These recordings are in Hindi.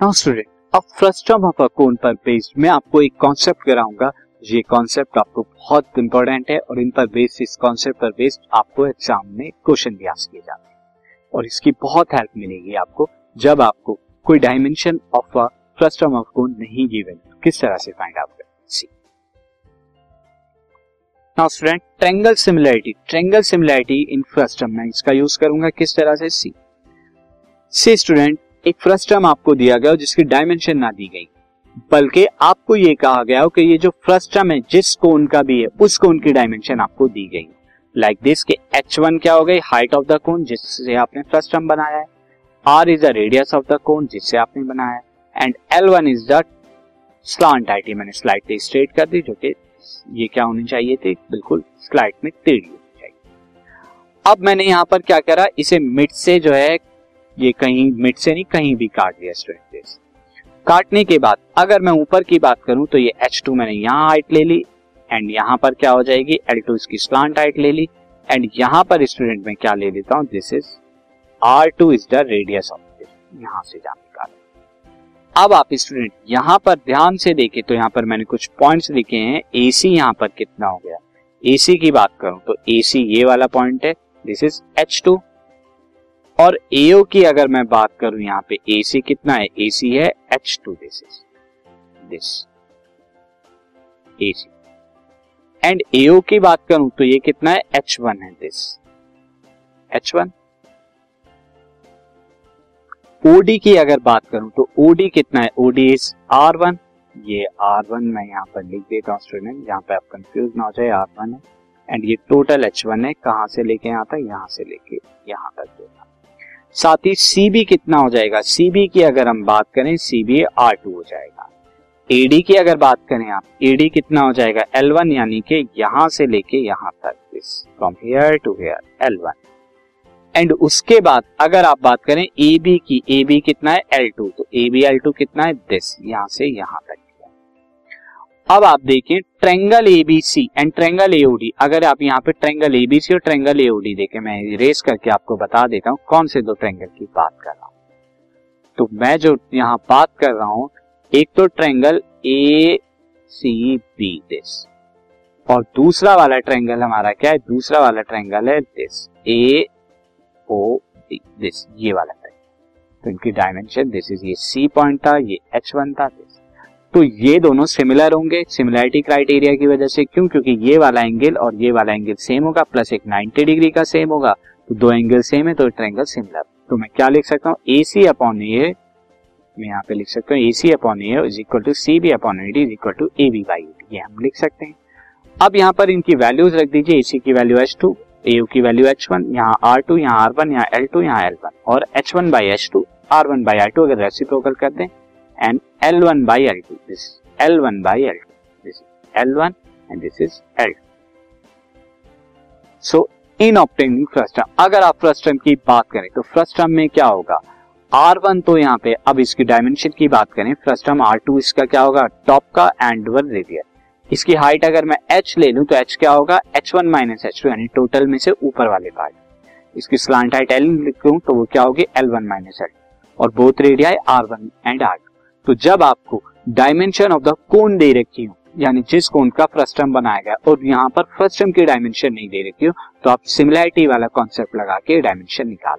नाउ स्टूडेंट अब फ्रस्टम ऑफ़ अ कोन पर बेस्ड मैं आपको एक कॉन्सेप्ट कराऊँगा। ये कॉन्सेप्ट आपको बहुत इंपॉर्टेंट है और इन पर बेस्ड इस कॉन्सेप्ट पर बेस्ड आपको एग्ज़ाम में क्वेश्चन भी किए जाते हैं। और इसकी बहुत हेल्प मिलेगी आपको जब आपको कोई dimension of a frustum of cone नहीं गिवन किस तरह से find out C. Now student triangle similarity in frustum मैं इसका यूज़ करूँगा किस तरह से? सी। सी स्टूडेंट एक फ्रस्टम आपको दिया गया हो जिसकी डायमेंशन ना दी गई। बल्कि आपको ये कहा गया हो कि ये जो फ्रस्टम है, जिस कोन का भी है, उस कोन की डायमेंशन आपको दी गई। लाइक दिस के एच वन क्या हो गई? हाइट ऑफ़ द कोन जिससे आपने फ्रस्टम बनाया है। R is the radius of the cone जिससे आपने बनाया and L one is the slant I मैंने स्लाइड स्ट्रेट कर दी, जो कि ये क्या होनी चाहिए थी? बिल्कुल स्लाइड में टेढ़ी अब मैंने यहाँ पर क्या करा? इसे मिड से जो है ये कहीं मिड से नहीं, कहीं भी काट दिया स्टूडेंट काटने के बाद, अगर मैं ऊपर की बात करूँ तो ये एच टू मैंने यहाँ हाइट ले ली एंड यहाँ पर क्या हो जाएगी? L2 इसकी स्लांट हाइट ले ली एंड यहाँ पर स्टूडेंट में क्या ले लेता हूँ? This is R2 is the radius of यहाँ से जाने का अब आप स्टूडेंट यहाँ पर ध्यान से देखें तो यहाँ पर मैंने कुछ पॉइंट्स लिखे हैं। ए सी यहाँ पर कितना हो गया? एसी की बात करूँ तो ए सी ये वाला पॉइंट है। दिस इज़ H2 और एओ की अगर मैं बात करूँ यहाँ पे ए सी कितना है? ए सी है H two this is this A and AO की बात करूँ तो ये कितना है? एच वन है दिस एच वन ओडी की अगर बात करूँ तो ओडी कितना है? ओडी इज़ आर वन ये आर वन मैं यहाँ पर लिख देता हूँ स्टूडेंट यहाँ पे आप कंफ्यूज ना हो जाए आर वन है. एंड ये टोटल एच वन है. कहाँ से लेके यहाँ तक? यहाँ से लेके यहाँ तक देना साथ ही सीबी कितना हो जाएगा? सीबी की अगर हम बात करें सीबी आर टू हो जाएगा। एडी की अगर बात करें आप एडी कितना हो जाएगा? एल वन यानी कि यहाँ से लेके यहाँ तक। This from here to here L one and उसके बाद अगर आप बात करें ए बी की ए बी कितना है? एल टू तो ए बी एल टू कितना है? दिस यहाँ से यहाँ तक। अब आप देखिए triangle ABC and triangle AOD अगर आप यहाँ पे ट्रेंगल एबीसी और ट्रेंगल एओडी देखे, मैं रेस करके आपको बता देता हूँ कौन से दो ट्रेंगल की बात कर रहा हूँ। तो मैं जो यहाँ बात कर रहा हूँ, एक तो triangle A C B this और दूसरा वाला ट्रेंगल हमारा क्या है? दूसरा वाला ट्रेंगल है दिस ए ओ दिस ये वाला ट्रेंगल तो इनकी डायमेंशन दिस इज़ ये सी पॉइंट था, ये एच वन था दिस तो ये दोनों सिमिलर होंगे सिमिलरिटी क्राइटेरिया की वजह से क्यों? क्योंकि ये वाला एंगल और ये वाला एंगल सेम होगा प्लस एक 90 डिग्री का सेम होगा। तो दो एंगल सेम है तो ट्रायंगल सिमिलर तो मैं क्या लिख सकता हूँ? ए सी अपॉन ए मैं यहाँ पे लिख सकता हूँ A C upon A is equal to C B upon at is equal to A B by ये हम लिख सकते हैं। अब यहाँ पर इनकी वैल्यूज़ रख दीजिए ए सी की वैल्यू एच टू ए की वैल्यू एच वन यहाँ आर टू यहाँ आर वन यहाँ एल टू यहाँ एल वन और H one by H two R one by R two अगर रेसिप्रोकल कर दें and L1 by L2. This is L1 by L2. L is L1 and this is L2. So in obtaining frustum अगर आप फ्रस्टम की बात करें तो फ्रस्टम में क्या होगा? आर वन तो यहाँ पे, अब इसकी डायमेंशन की बात करें फ्रस्टम R2 इसका क्या होगा? टॉप का एंड वन रेडियर इसकी हाइट अगर मैं एच ले लूँ तो एच क्या होगा? H one minus H two यानी टोटल में से ऊपर वाले पार्ट इसकी स्लांट हाइट L लिखूं तो वो क्या होगी? एल वन माइनस एल और both radii R1 and R2 तो जब आपको डायमेंशन ऑफ़ द कोन दे रखी हो, यानी जिस कोन का फ्रस्टम बनाया गया, और यहाँ पर फ्रस्टम की डायमेंशन नहीं दे रखी हो तो आप सिमिलैरिटी वाला कॉन्सेप्ट लगा के डायमेंशन निकाल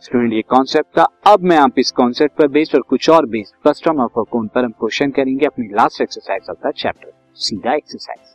स्टूडेंट ये कॉन्सेप्ट था। अब मैं आप इस कॉन्सेप्ट पर बेस्ड और कुछ और बेस्ड टर्म ऑफ़ कोन पर हम क्वेश्चन करेंगे अपनी last exercise of the chapter सीधा exercise